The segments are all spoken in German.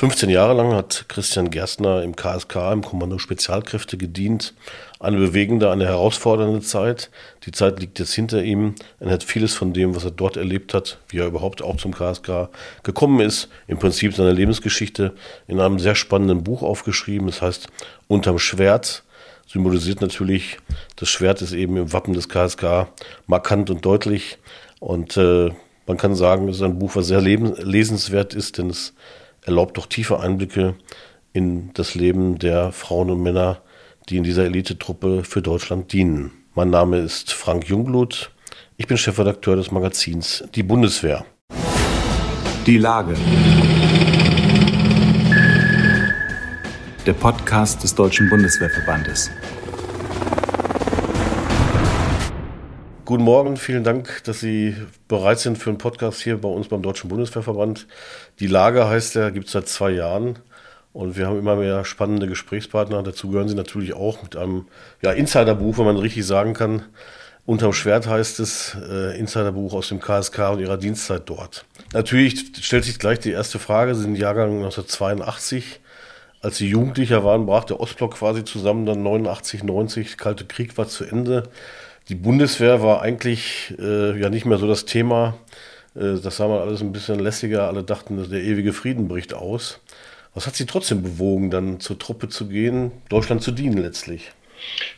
15 Jahre lang hat Christian Gerstner im KSK, im Kommando Spezialkräfte gedient. Eine bewegende, eine herausfordernde Zeit. Die Zeit liegt jetzt hinter ihm. Er hat vieles von dem, was er dort erlebt hat, wie er überhaupt auch zum KSK gekommen ist, im Prinzip seine Lebensgeschichte in einem sehr spannenden Buch aufgeschrieben. Das heißt Unterm Schwert. Symbolisiert natürlich, das Schwert ist eben im Wappen des KSK markant und deutlich. Und äh, man kann sagen, es ist ein Buch, was sehr lesenswert ist, denn es erlaubt doch tiefe Einblicke in das Leben der Frauen und Männer, die in dieser Elitetruppe für Deutschland dienen. Mein Name ist Frank Jungblut. Ich bin Chefredakteur des Magazins Die Bundeswehr. Die Lage. Der Podcast des Deutschen Bundeswehrverbandes. Guten Morgen, vielen Dank, dass Sie bereit sind für einen Podcast hier bei uns beim Deutschen Bundeswehrverband. Die Lage heißt ja, gibt es seit zwei Jahren und wir haben immer mehr spannende Gesprächspartner. Dazu gehören Sie natürlich auch mit einem ja, Insiderbuch, wenn man richtig sagen kann. Unterm Schwert heißt es, äh, Insiderbuch aus dem KSK und ihrer Dienstzeit dort. Natürlich stellt sich gleich die erste Frage, Sie sind Jahrgang 1982. Als Sie Jugendlicher waren, brach der Ostblock quasi zusammen, dann 89, 90, Kalte Krieg war zu Ende die Bundeswehr war eigentlich äh, ja nicht mehr so das Thema. Äh, das sah mal alles ein bisschen lässiger. Alle dachten, dass der ewige Frieden bricht aus. Was hat Sie trotzdem bewogen, dann zur Truppe zu gehen, Deutschland zu dienen letztlich?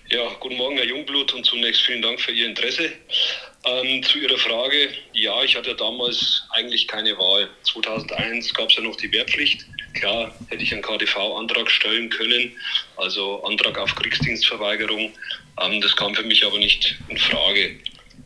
Ja, guten Morgen, Herr Jungblut, und zunächst vielen Dank für Ihr Interesse. Ähm, zu Ihrer Frage, ja, ich hatte damals eigentlich keine Wahl. 2001 gab es ja noch die Wehrpflicht. Klar, hätte ich einen KDV-Antrag stellen können, also Antrag auf Kriegsdienstverweigerung. Ähm, das kam für mich aber nicht in Frage.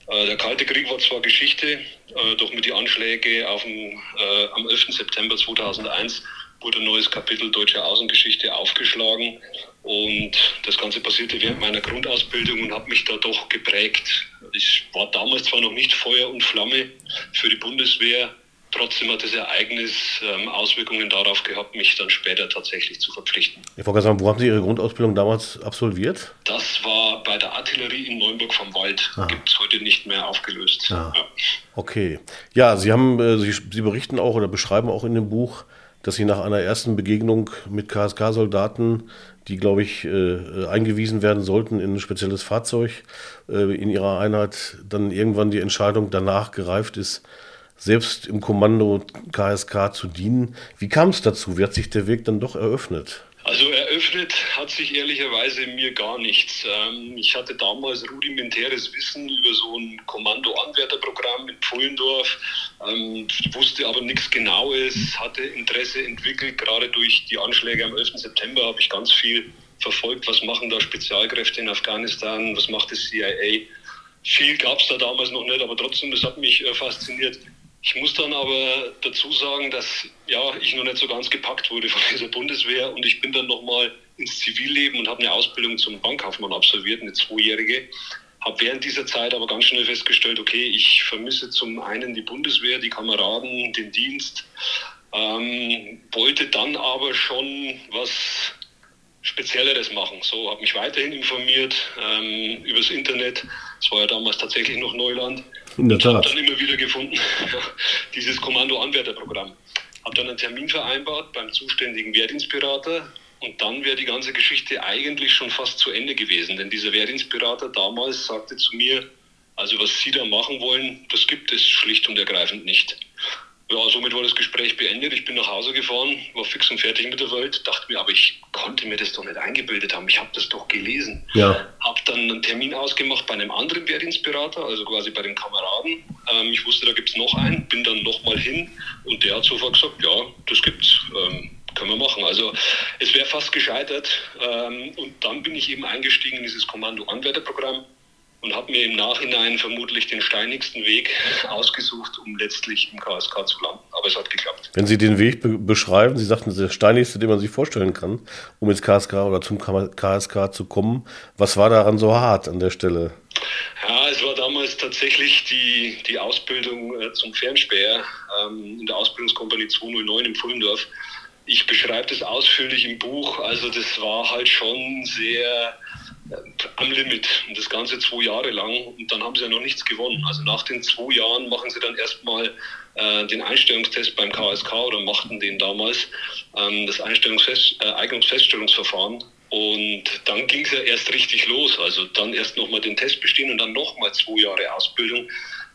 Äh, der Kalte Krieg war zwar Geschichte, äh, doch mit den Anschlägen äh, am 11. September 2001 wurde ein neues Kapitel deutscher Außengeschichte aufgeschlagen. Und das Ganze passierte während meiner Grundausbildung und hat mich da doch geprägt. Ich war damals zwar noch nicht Feuer und Flamme für die Bundeswehr, Trotzdem hat das Ereignis ähm, Auswirkungen darauf gehabt, mich dann später tatsächlich zu verpflichten. Ich wollte sagen, wo haben Sie Ihre Grundausbildung damals absolviert? Das war bei der Artillerie in Neuenburg vom Wald. Ah. Gibt es heute nicht mehr aufgelöst. Ah. Ja. Okay. Ja, Sie haben, äh, Sie, Sie berichten auch oder beschreiben auch in dem Buch, dass Sie nach einer ersten Begegnung mit KSK-Soldaten, die, glaube ich, äh, eingewiesen werden sollten in ein spezielles Fahrzeug äh, in Ihrer Einheit, dann irgendwann die Entscheidung danach gereift ist, selbst im Kommando KSK zu dienen. Wie kam es dazu? Wie hat sich der Weg dann doch eröffnet? Also eröffnet hat sich ehrlicherweise mir gar nichts. Ähm, ich hatte damals rudimentäres Wissen über so ein Kommando-Anwärterprogramm in Pfullendorf, ähm, wusste aber nichts Genaues, hatte Interesse entwickelt. Gerade durch die Anschläge am 11. September habe ich ganz viel verfolgt. Was machen da Spezialkräfte in Afghanistan? Was macht das CIA? Viel gab es da damals noch nicht, aber trotzdem, das hat mich äh, fasziniert. Ich muss dann aber dazu sagen, dass ja, ich noch nicht so ganz gepackt wurde von dieser Bundeswehr und ich bin dann nochmal ins Zivilleben und habe eine Ausbildung zum Bankkaufmann absolviert, eine zweijährige. Habe während dieser Zeit aber ganz schnell festgestellt, okay, ich vermisse zum einen die Bundeswehr, die Kameraden, den Dienst, ähm, wollte dann aber schon was Spezielleres machen. So habe mich weiterhin informiert ähm, übers Internet. Das war ja damals tatsächlich noch Neuland in der Tat. Habe dann immer wieder gefunden, dieses Kommando-Anwärterprogramm. Habe dann einen Termin vereinbart beim zuständigen Wehrdienstberater und dann wäre die ganze Geschichte eigentlich schon fast zu Ende gewesen. Denn dieser Wehrdienstberater damals sagte zu mir, also was Sie da machen wollen, das gibt es schlicht und ergreifend nicht. Ja, somit war das Gespräch beendet. Ich bin nach Hause gefahren, war fix und fertig mit der Welt, dachte mir, aber ich konnte mir das doch nicht eingebildet haben. Ich habe das doch gelesen. Ja. Habe dann einen Termin ausgemacht bei einem anderen Wehrdienstberater, also quasi bei den Kameraden. Ähm, ich wusste, da gibt es noch einen, bin dann nochmal hin und der hat sofort gesagt, ja, das gibt's. Ähm, können wir machen. Also es wäre fast gescheitert. Ähm, und dann bin ich eben eingestiegen in dieses Kommando-Anwärterprogramm und habe mir im Nachhinein vermutlich den steinigsten Weg ausgesucht, um letztlich im KSK zu landen. Aber es hat geklappt. Wenn Sie den Weg be beschreiben, Sie sagten, der steinigste, den man sich vorstellen kann, um ins KSK oder zum KSK zu kommen, was war daran so hart an der Stelle? Ja, es war damals tatsächlich die, die Ausbildung äh, zum Fernspäher ähm, in der Ausbildungskompanie 209 in Pfullendorf. Ich beschreibe das ausführlich im Buch. Also das war halt schon sehr am Limit. Und das Ganze zwei Jahre lang. Und dann haben sie ja noch nichts gewonnen. Also nach den zwei Jahren machen sie dann erstmal äh, den Einstellungstest beim KSK oder machten den damals, ähm, das Einstellungsfest, äh, Eignungsfeststellungsverfahren. Und dann ging es ja erst richtig los. Also dann erst nochmal den Test bestehen und dann nochmal zwei Jahre Ausbildung.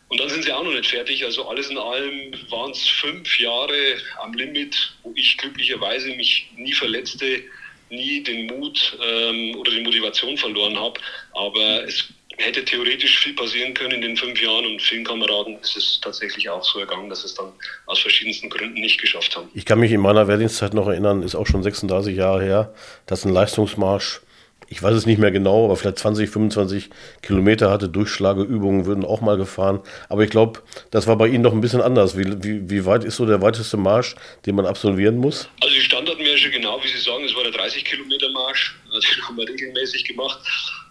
Und dann sind sie auch noch nicht fertig. Also alles in allem waren es fünf Jahre am Limit, wo ich glücklicherweise mich nie verletzte, nie den Mut ähm, oder die Motivation verloren habe. Aber es hätte theoretisch viel passieren können in den fünf Jahren und vielen Kameraden ist es tatsächlich auch so ergangen, dass es dann aus verschiedensten Gründen nicht geschafft haben. Ich kann mich in meiner Wehrdienstzeit noch erinnern, ist auch schon 36 Jahre her, dass ein Leistungsmarsch ich weiß es nicht mehr genau, aber vielleicht 20, 25 Kilometer hatte. Durchschlageübungen würden auch mal gefahren. Aber ich glaube, das war bei Ihnen noch ein bisschen anders. Wie, wie, wie, weit ist so der weiteste Marsch, den man absolvieren muss? Also die Standardmärsche, genau wie Sie sagen, das war der 30 Kilometer Marsch. Den haben wir regelmäßig gemacht.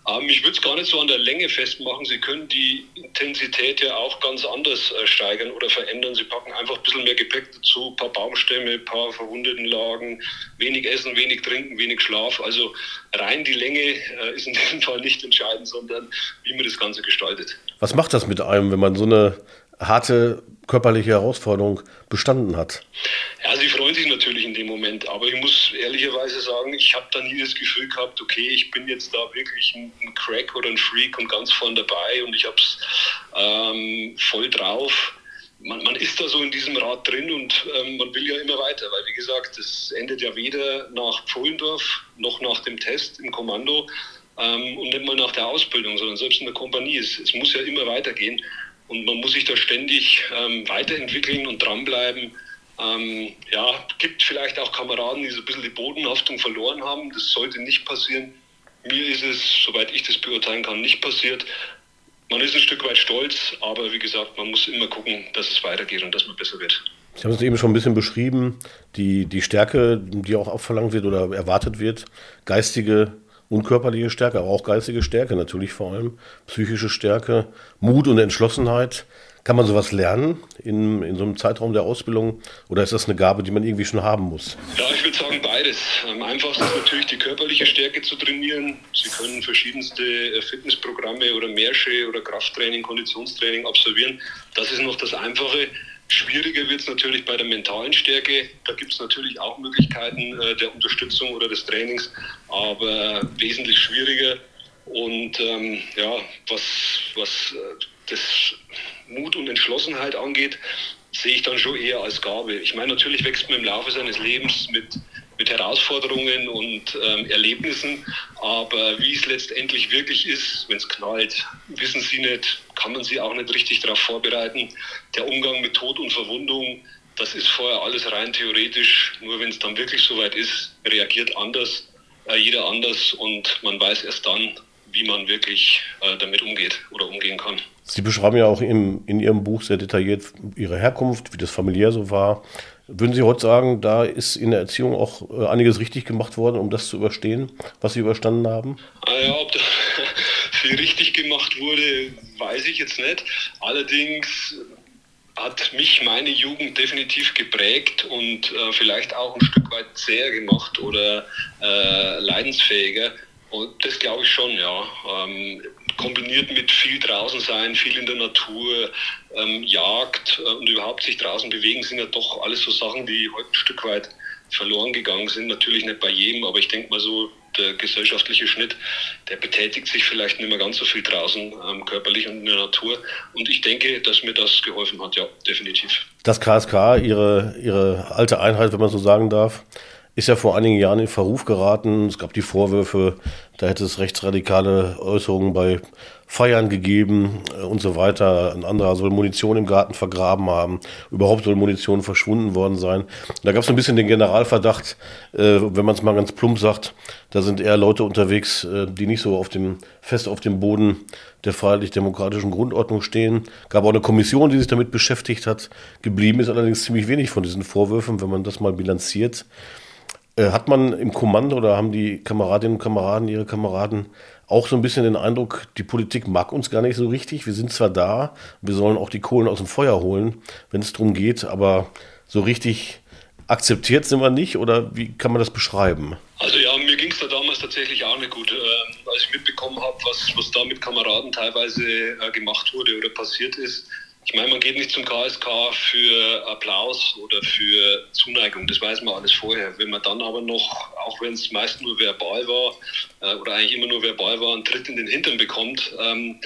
Ähm, ich würde es gar nicht so an der Länge festmachen. Sie können die Intensität ja auch ganz anders äh, steigern oder verändern. Sie packen einfach ein bisschen mehr Gepäck dazu, ein paar Baumstämme, ein paar Verwundetenlagen, wenig Essen, wenig Trinken, wenig Schlaf. Also rein die Länge äh, ist in diesem Fall nicht entscheidend, sondern wie man das Ganze gestaltet. Was macht das mit einem, wenn man so eine harte körperliche Herausforderung bestanden hat? Ja, sie freuen sich natürlich in dem Moment, aber ich muss ehrlicherweise sagen, ich habe da nie das Gefühl gehabt, okay, ich bin jetzt da wirklich ein, ein Crack oder ein Freak und ganz vorn dabei und ich habe es ähm, voll drauf. Man, man, ist da so in diesem Rad drin und ähm, man will ja immer weiter, weil wie gesagt, es endet ja weder nach Pfullendorf noch nach dem Test im Kommando ähm, und nicht mal nach der Ausbildung, sondern selbst in der Kompanie. Es, es muss ja immer weitergehen. Und man muss sich da ständig ähm, weiterentwickeln und dranbleiben. Ähm, ja, gibt vielleicht auch Kameraden, die so ein bisschen die Bodenhaftung verloren haben. Das sollte nicht passieren. Mir ist es, soweit ich das beurteilen kann, nicht passiert. Man ist ein Stück weit stolz, aber wie gesagt, man muss immer gucken, dass es weitergeht und dass man besser wird. Sie haben es eben schon ein bisschen beschrieben, die, die Stärke, die auch verlangt wird oder erwartet wird, geistige unkörperliche Stärke, aber auch geistige Stärke natürlich vor allem, psychische Stärke, Mut und Entschlossenheit. Kann man sowas lernen in, in so einem Zeitraum der Ausbildung oder ist das eine Gabe, die man irgendwie schon haben muss? Ja, ich würde sagen beides. Am einfachsten ist natürlich die körperliche Stärke zu trainieren. Sie können verschiedenste äh, Fitnessprogramme oder Märsche oder Krafttraining, Konditionstraining absolvieren. Das ist noch das Einfache. Schwieriger wird es natürlich bei der mentalen Stärke. Da gibt es natürlich auch Möglichkeiten äh, der Unterstützung oder des Trainings, aber wesentlich schwieriger. Und ähm, ja, was, was äh, das Mut und Entschlossenheit angeht, sehe ich dann schon eher als Gabe. Ich meine, natürlich wächst man im Laufe seines Lebens mit mit Herausforderungen und ähm, Erlebnissen. Aber wie es letztendlich wirklich ist, wenn es knallt, wissen Sie nicht, kann man Sie auch nicht richtig darauf vorbereiten. Der Umgang mit Tod und Verwundung, das ist vorher alles rein theoretisch. Nur wenn es dann wirklich soweit ist, reagiert anders, äh, jeder anders und man weiß erst dann, wie man wirklich äh, damit umgeht oder umgehen kann. Sie beschreiben ja auch im, in Ihrem Buch sehr detailliert Ihre Herkunft, wie das familiär so war. Würden Sie heute sagen, da ist in der Erziehung auch äh, einiges richtig gemacht worden, um das zu überstehen, was Sie überstanden haben? Ah ja, ob da viel richtig gemacht wurde, weiß ich jetzt nicht. Allerdings hat mich meine Jugend definitiv geprägt und äh, vielleicht auch ein Stück weit zäher gemacht oder äh, leidensfähiger. Und das glaube ich schon, ja. Ähm, kombiniert mit viel draußen sein, viel in der Natur, ähm, Jagd äh, und überhaupt sich draußen bewegen, sind ja doch alles so Sachen, die heute ein Stück weit verloren gegangen sind. Natürlich nicht bei jedem, aber ich denke mal so, der gesellschaftliche Schnitt, der betätigt sich vielleicht nicht mehr ganz so viel draußen, ähm, körperlich und in der Natur. Und ich denke, dass mir das geholfen hat, ja, definitiv. Das KSK, Ihre, Ihre alte Einheit, wenn man so sagen darf, ist ja vor einigen Jahren in Verruf geraten. Es gab die Vorwürfe, da hätte es rechtsradikale Äußerungen bei Feiern gegeben äh, und so weiter. Ein anderer soll Munition im Garten vergraben haben. Überhaupt soll Munition verschwunden worden sein. Da gab es ein bisschen den Generalverdacht, äh, wenn man es mal ganz plump sagt, da sind eher Leute unterwegs, äh, die nicht so auf dem, fest auf dem Boden der freiheitlich-demokratischen Grundordnung stehen. Gab auch eine Kommission, die sich damit beschäftigt hat. Geblieben ist allerdings ziemlich wenig von diesen Vorwürfen, wenn man das mal bilanziert. Äh, hat man im Kommando oder haben die Kameradinnen und Kameraden, ihre Kameraden, auch so ein bisschen den Eindruck, die Politik mag uns gar nicht so richtig. Wir sind zwar da, wir sollen auch die Kohlen aus dem Feuer holen, wenn es darum geht, aber so richtig akzeptiert sind wir nicht oder wie kann man das beschreiben? Also ja, mir ging es da damals tatsächlich auch nicht gut. Äh, als ich mitbekommen habe, was, was da mit Kameraden teilweise äh, gemacht wurde oder passiert ist. Ich meine, man geht nicht zum KSK für Applaus oder für Zuneigung, das weiß man alles vorher. Wenn man dann aber noch, auch wenn es meist nur verbal war äh, oder eigentlich immer nur verbal war, einen Tritt in den Hintern bekommt, ähm,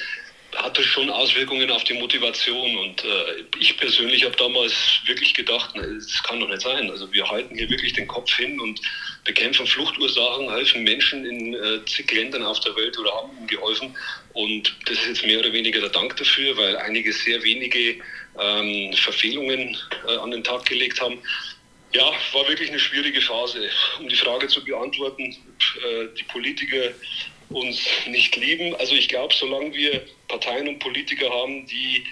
hatte schon Auswirkungen auf die Motivation. Und äh, ich persönlich habe damals wirklich gedacht, das kann doch nicht sein. Also wir halten hier wirklich den Kopf hin und bekämpfen Fluchtursachen, helfen Menschen in äh, zig Ländern auf der Welt oder haben ihnen geholfen. Und das ist jetzt mehr oder weniger der Dank dafür, weil einige sehr wenige ähm, Verfehlungen äh, an den Tag gelegt haben. Ja, war wirklich eine schwierige Phase. Um die Frage zu beantworten, äh, die Politiker uns nicht lieben. Also ich glaube, solange wir Parteien und Politiker haben, die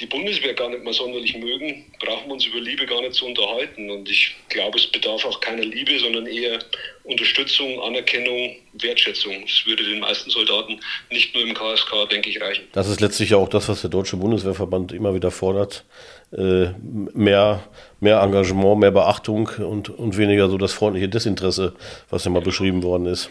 die Bundeswehr gar nicht mehr sonderlich mögen, brauchen wir uns über Liebe gar nicht zu unterhalten. Und ich glaube, es bedarf auch keiner Liebe, sondern eher Unterstützung, Anerkennung, Wertschätzung. Das würde den meisten Soldaten nicht nur im KSK, denke ich, reichen. Das ist letztlich auch das, was der Deutsche Bundeswehrverband immer wieder fordert. Äh, mehr, mehr Engagement, mehr Beachtung und, und weniger so das freundliche Desinteresse, was ja mal beschrieben worden ist.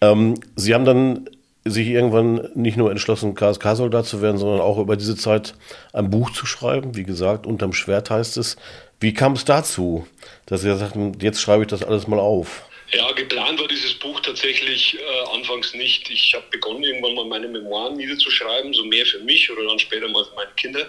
Ähm, Sie haben dann sich irgendwann nicht nur entschlossen, KSK-Soldat zu werden, sondern auch über diese Zeit ein Buch zu schreiben. Wie gesagt, unterm Schwert heißt es. Wie kam es dazu, dass Sie sagten, jetzt schreibe ich das alles mal auf? Ja, geplant war dieses Buch tatsächlich äh, anfangs nicht. Ich habe begonnen, irgendwann mal meine Memoiren niederzuschreiben, so mehr für mich oder dann später mal für meine Kinder.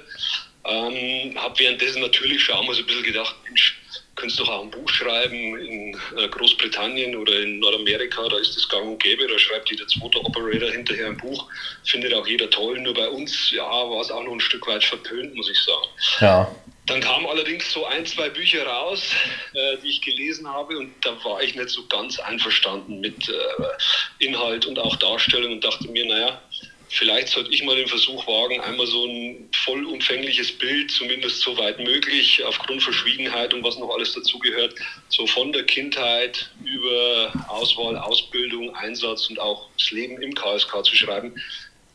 Ähm, habe währenddessen natürlich schon einmal so ein bisschen gedacht, Mensch, könntest doch auch ein Buch schreiben in äh, Großbritannien oder in Nordamerika, da ist das gang und gäbe, da schreibt jeder zweite Operator hinterher ein Buch, findet auch jeder toll, nur bei uns, ja, war es auch noch ein Stück weit verpönt, muss ich sagen. Ja. Dann kamen allerdings so ein, zwei Bücher raus, äh, die ich gelesen habe und da war ich nicht so ganz einverstanden mit äh, Inhalt und auch Darstellung und dachte mir, naja, Vielleicht sollte ich mal den Versuch wagen, einmal so ein vollumfängliches Bild, zumindest so weit möglich, aufgrund Verschwiegenheit und was noch alles dazugehört, so von der Kindheit über Auswahl, Ausbildung, Einsatz und auch das Leben im KSK zu schreiben,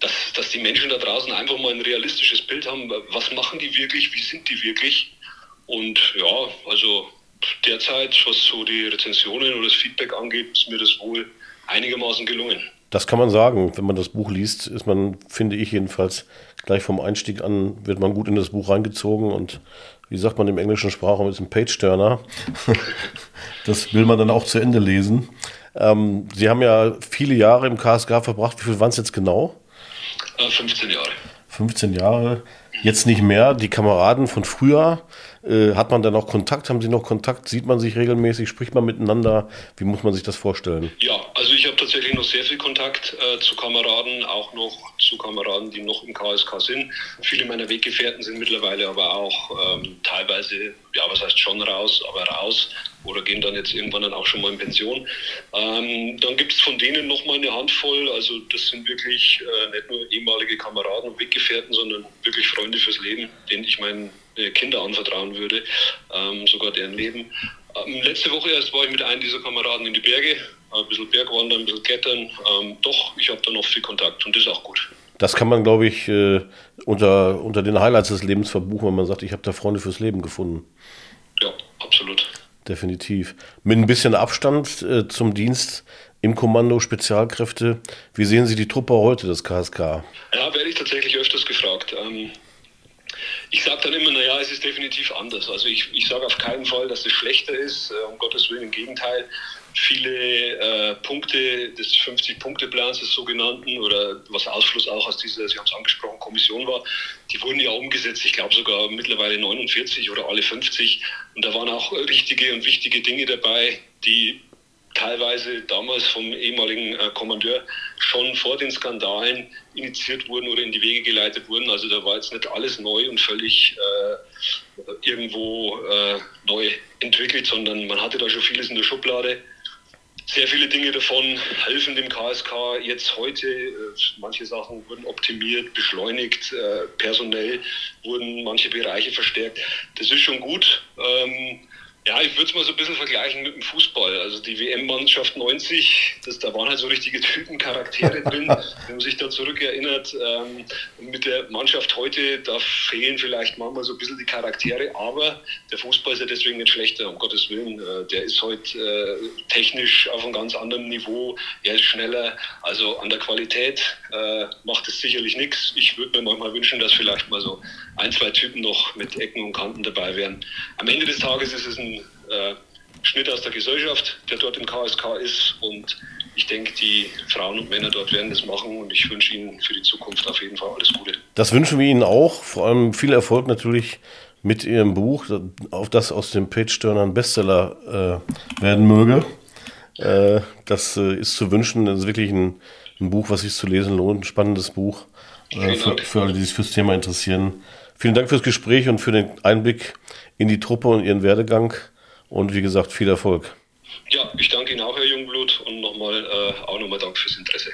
dass, dass die Menschen da draußen einfach mal ein realistisches Bild haben, was machen die wirklich, wie sind die wirklich. Und ja, also derzeit, was so die Rezensionen oder das Feedback angeht, ist mir das wohl einigermaßen gelungen. Das kann man sagen. Wenn man das Buch liest, ist man, finde ich jedenfalls, gleich vom Einstieg an, wird man gut in das Buch reingezogen und wie sagt man im englischen Sprachraum, ist ein Page-Turner. das will man dann auch zu Ende lesen. Ähm, Sie haben ja viele Jahre im KSK verbracht. Wie viel waren es jetzt genau? 15 äh, Jahre. 15 Jahre. Jetzt nicht mehr. Die Kameraden von früher, äh, hat man da noch Kontakt? Haben Sie noch Kontakt? Sieht man sich regelmäßig? Spricht man miteinander? Wie muss man sich das vorstellen? Ja, also ich habe tatsächlich noch sehr viel Kontakt äh, zu Kameraden, auch noch zu Kameraden, die noch im KSK sind. Viele meiner Weggefährten sind mittlerweile aber auch ähm, teilweise, ja, was heißt schon raus, aber raus oder gehen dann jetzt irgendwann dann auch schon mal in Pension. Ähm, dann gibt es von denen noch mal eine Handvoll. Also das sind wirklich äh, nicht nur ehemalige Kameraden und Weggefährten, sondern wirklich Freunde fürs Leben, denen ich meinen Kinder anvertrauen würde, ähm, sogar deren Leben. Ähm, letzte Woche erst war ich mit einem dieser Kameraden in die Berge, ein bisschen Bergwandern, ein bisschen Klettern. Ähm, doch, ich habe da noch viel Kontakt und das ist auch gut. Das kann man, glaube ich, äh, unter, unter den Highlights des Lebens verbuchen, wenn man sagt, ich habe da Freunde fürs Leben gefunden. Ja, absolut. Definitiv. Mit ein bisschen Abstand äh, zum Dienst im Kommando Spezialkräfte. Wie sehen Sie die Truppe heute des KSK? Ja, werde ich tatsächlich öfters gefragt. Ähm, ich sage dann immer, naja, es ist definitiv anders. Also ich, ich sage auf keinen Fall, dass es schlechter ist, äh, um Gottes Willen, im Gegenteil. Viele äh, Punkte des 50-Punkte-Plans, des sogenannten, oder was Ausfluss auch aus dieser, Sie haben es angesprochen, Kommission war, die wurden ja umgesetzt, ich glaube sogar mittlerweile 49 oder alle 50. Und da waren auch richtige und wichtige Dinge dabei, die teilweise damals vom ehemaligen äh, Kommandeur schon vor den Skandalen initiiert wurden oder in die Wege geleitet wurden. Also da war jetzt nicht alles neu und völlig äh, irgendwo äh, neu entwickelt, sondern man hatte da schon vieles in der Schublade. Sehr viele Dinge davon helfen dem KSK jetzt heute. Äh, manche Sachen wurden optimiert, beschleunigt, äh, personell wurden manche Bereiche verstärkt. Das ist schon gut. Ähm, Ja, ich würde es mal so ein bisschen vergleichen mit dem Fußball. Also die WM-Mannschaft 90, das, da waren halt so richtige Typencharaktere drin, wenn man sich da zurückerinnert. Ähm, mit der Mannschaft heute, da fehlen vielleicht manchmal so ein bisschen die Charaktere, aber der Fußball ist ja deswegen nicht schlechter, um Gottes Willen. Äh, der ist heute äh, technisch auf einem ganz anderen Niveau, er ist schneller, also an der Qualität äh, macht es sicherlich nichts. Ich würde mir manchmal wünschen, dass vielleicht mal so ein, zwei Typen noch mit Ecken und Kanten dabei wären. Am Ende des Tages ist es ein äh, Schnitt aus der Gesellschaft, der dort im KSK ist. Und ich denke, die Frauen und Männer dort werden das machen und ich wünsche Ihnen für die Zukunft auf jeden Fall alles Gute. Das wünschen wir Ihnen auch. Vor allem viel Erfolg natürlich mit Ihrem Buch, auf das aus dem Page-Turner ein Bestseller äh, werden möge. Äh, das äh, ist zu wünschen. Das ist wirklich ein, ein, Buch, was sich zu lesen lohnt. Ein spannendes Buch äh, für, für alle, die sich fürs Thema interessieren. Vielen Dank fürs Gespräch und für den Einblick in die Truppe und ihren Werdegang. Und wie gesagt, viel Erfolg. Ja, ich danke Ihnen auch, Herr Jungblut, und nochmal äh, auch nochmal Dank fürs Interesse.